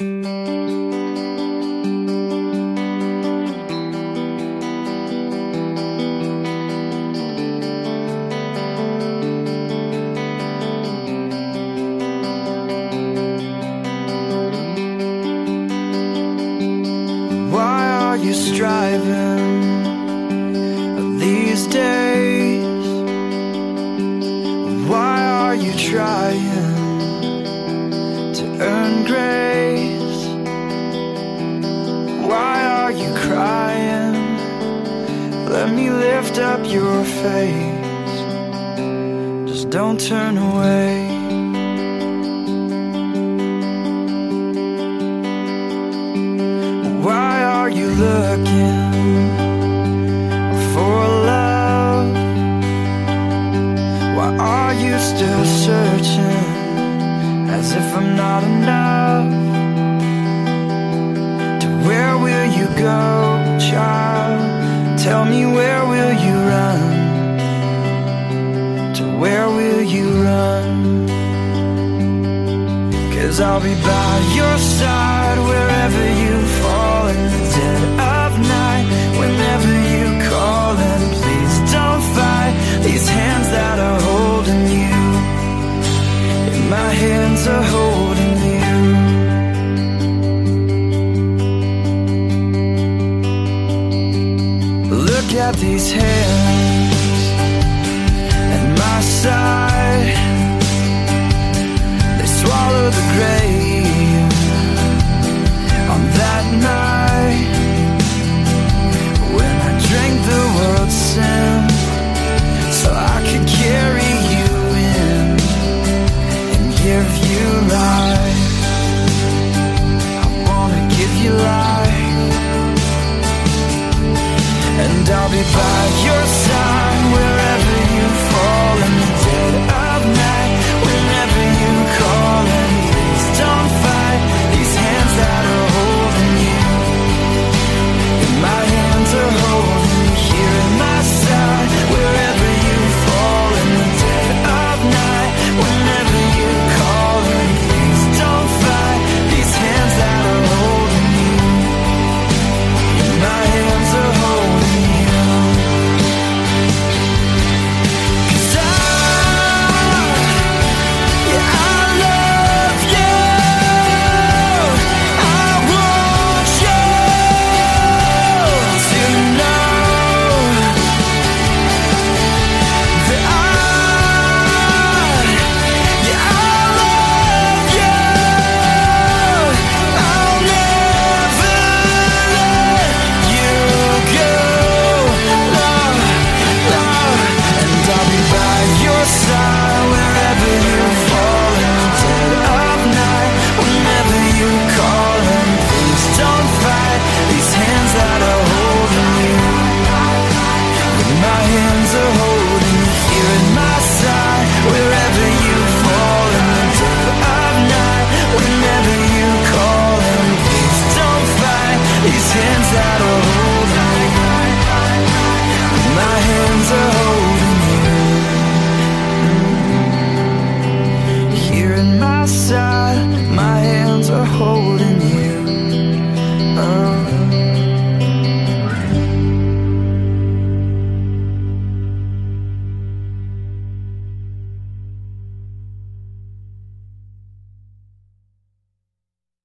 Why are you striving Let me lift up your face. Just don't turn away. Why are you looking for love? Why are you still searching as if I'm not enough? To where will you go, me where will you run? To where will you run? Cause I'll be by your side wherever you fall in the these hands at my side. They swallow the grave